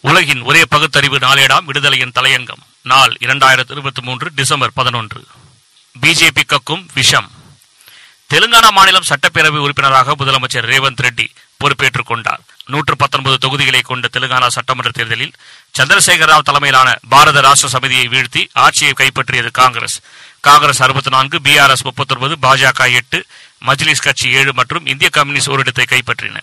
உலகின் ஒரே பகுத்தறிவு நாளேடாம் விடுதலையின் தலையங்கம். நாள் இரண்டாயிரத்தி இருபத்தி மூன்று டிசம்பர் பதினொன்று பிஜேபி கக்கும் விஷம். தெலுங்கானா மாநிலம் சட்டப்பேரவை உறுப்பினராக முதலமைச்சர் ரேவந்த் ரெட்டி பொறுப்பேற்றுக் கொண்டார். நூற்று பத்தொன்பது தொகுதிகளை கொண்ட தெலுங்கானா சட்டமன்ற தேர்தலில் சந்திரசேகர ராவ் தலைமையிலான பாரத ராஷ்டிர சமிதியை வீழ்த்தி ஆட்சியை கைப்பற்றியது காங்கிரஸ். காங்கிரஸ் அறுபத்தி நான்கு பிஆர்எஸ் முப்பத்தொன்பது பாஜக எட்டு மஜ்லிஸ் கட்சி ஏழு மற்றும் இந்திய கம்யூனிஸ்ட் ஒரு இடத்தை கைப்பற்றின.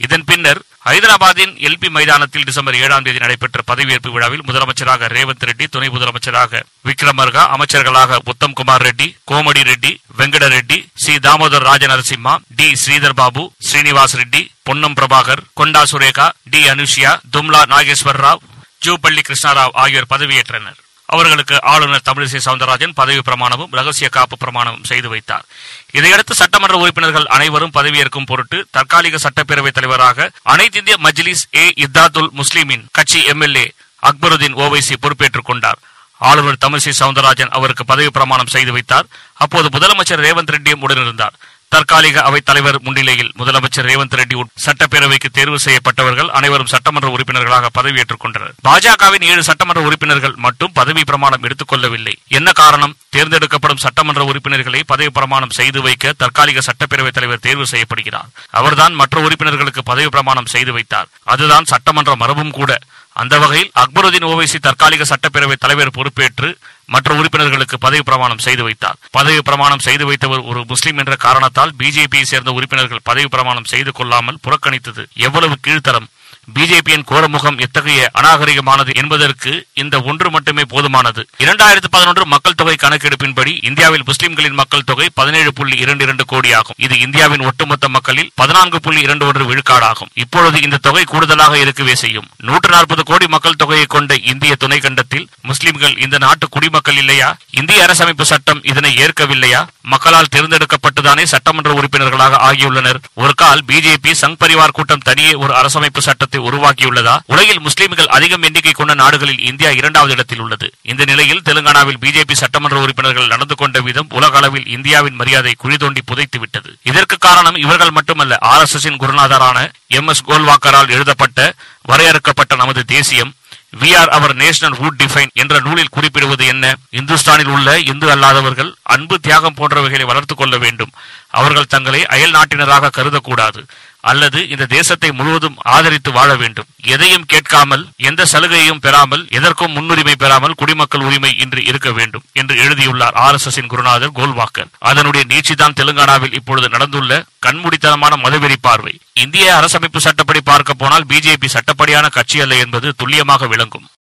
இதன் பின்னர் ஹைதராபாத்தின் எல்பி மைதானத்தில் டிசம்பர் ஏழாம் தேதி நடைபெற்ற பதவியேற்பு விழாவில் முதலமைச்சராக ரேவந்த் ரெட்டி துணை முதலமைச்சராக விக்ரமர்கா அமைச்சர்களாக Uttam Kumar Reddy Komati Reddy Venkata Reddy C. Damodar Rajanarasimha D. Sridhar Babu Srinivas Reddy Ponnam Prabhakar Konda Surekha D. Anasuya Tummala Nageswar Rao Jupally Krishna Rao ஆகியோர் பதவியேற்றனர். அவர்களுக்கு ஆளுநர் தமிழிசை சவுந்தரராஜன் பதவி பிரமாணமும் ரகசிய காப்பு பிரமாணமும் செய்து வைத்தார். இதையடுத்து சட்டமன்ற உறுப்பினர்கள் அனைவரும் பதவியேற்கும் பொருட்டு தற்காலிக சட்டப்பேரவைத் தலைவராக அனைத்து இந்திய மஜ்லிஸ் ஏ இத்தாத்துல் முஸ்லிமின் கட்சி எம்எல்ஏ அக்பருதீன் ஓவைசி பொறுப்பேற்றுக் கொண்டார். ஆளுநர் தமிழிசை சவுந்தரராஜன் அவருக்கு பதவி பிரமாணம் செய்து வைத்தார். அப்போது முதலமைச்சர் ரேவந்த் ரெட்டியும் உடனிருந்தார். தற்காலிக அவைத் தலைவர் முன்னிலையில் முதலமைச்சர் ரேவந்த் ரெட்டி உட்- சட்டப்பேரவைக்கு தேர்வு செய்யப்பட்டவர்கள் அனைவரும் சட்டமன்ற உறுப்பினர்களாக பதவியேற்றுக் கொண்டனர் பாஜகவின் ஏழு சட்டமன்ற உறுப்பினர்கள் மட்டும் பதவி பிரமாணம் எடுத்துக் கொள்ளவில்லை என்ன காரணம்? தேர்ந்தெடுக்கப்படும் சட்டமன்ற உறுப்பினர்களை பதவி பிரமாணம் செய்து வைக்க தற்காலிக சட்டப்பேரவைத் தலைவர் தேர்வு செய்யப்படுகிறார். அவர்தான் மற்ற உறுப்பினர்களுக்கு பதவி பிரமாணம் செய்து வைத்தார். அதுதான் சட்டமன்ற மரபும் கூட. அந்த வகையில் அக்பருதீன் ஓவைசி தற்காலிக சட்டப்பேரவை தலைவர் பொறுப்பேற்று மற்ற உறுப்பினர்களுக்கு பதவி பிரமாணம் செய்து வைத்தார். பதவி பிரமாணம் செய்து வைத்தவர் ஒரு முஸ்லிம் என்ற காரணத்தால் பிஜேபியை சேர்ந்த உறுப்பினர்கள் பதவி பிரமாணம் செய்து கொள்ளாமல் புறக்கணித்தது. எவ்வளவு கீழ்த்தரம் பிஜேபியின் கோரமுகம் எத்தகைய அநாகரிகமானது என்பதற்கு இந்த ஒன்று மட்டுமே போதுமானது. இரண்டாயிரத்தி பதினொன்று மக்கள் தொகை கணக்கெடுப்பின்படி இந்தியாவில் முஸ்லிம்களின் மக்கள் தொகை பதினேழு புள்ளி இரண்டு இரண்டு கோடி ஆகும் இது இந்தியாவின் ஒட்டுமொத்த மக்களில் பதினான்கு புள்ளி இரண்டு ஒன்று விழுக்காடாகும். இப்பொழுது இந்த தொகை கூடுதலாக இருக்கவே செய்யும். நூற்று நாற்பது கோடி மக்கள் தொகையை கொண்ட இந்திய துணை கண்டத்தில் முஸ்லிம்கள் இந்த நாட்டு குடிமக்கள் இல்லையா? இந்திய அரசமைப்பு சட்டம் இதனை ஏற்கவில்லையா? மக்களால் தேர்ந்தெடுக்கப்பட்டுதானே சட்டமன்ற உறுப்பினர்களாக ஆகியுள்ளனர். ஒரு கால் பிஜேபி சங் பரிவார் கூட்டம் தனியே ஒரு அரசமைப்பு சட்டத்தை உருவாக்கியுள்ளதா? உலகில் முஸ்லீம்கள் அதிகம் எண்ணிக்கை கொண்ட நாடுகளில் இந்தியா இரண்டாவது இடத்தில் உள்ளது. இந்த நிலையில் தெலுங்கானாவில் பிஜேபி சட்டமன்ற உறுப்பினர்கள் நடந்து கொண்ட விதம் உலக அளவில் இந்தியாவின் மரியாதை குழிதோண்டி புதைத்துவிட்டது. இதற்கு காரணம் இவர்கள் மட்டுமல்ல ஆர் எஸ் எஸ் குருநாதரான எம். எஸ். கோல்வாக்கரால் எழுதப்பட்ட வரையறுக்கப்பட்ட நமது தேசியம் we. Or. Our nationhood defined என்ற நூலில் குறிப்பிடுவது என்ன? இந்துஸ்தானில் உள்ள இந்து அல்லாதவர்கள் அன்பு தியாகம் போன்றவைகளை வளர்த்துக் கொள்ள வேண்டும். அவர்கள் தங்களை அயல் நாட்டினராக கருதக்கூடாது. அல்லது இந்த தேசத்தை முழுவதும் ஆதரித்து வாழ வேண்டும். எதையும் கேட்காமல் எந்த சலுகையையும் பெறாமல் எதற்கும் முன்னுரிமை பெறாமல் குடிமக்கள் உரிமை இன்று இருக்க வேண்டும் என்று எழுதியுள்ளார் ஆர் எஸ் எஸ் குருநாதர் கோல்வாக்கர். அதனுடைய நீட்சிதான் தெலுங்கானாவில் இப்பொழுது நடந்துள்ள கண்மூடித்தனமான மதவெறி பார்வை. இந்திய அரசமைப்பு சட்டப்படி பார்க்க போனால் பிஜேபி சட்டப்படியான கட்சி அல்ல என்பது துல்லியமாக விளங்கும்.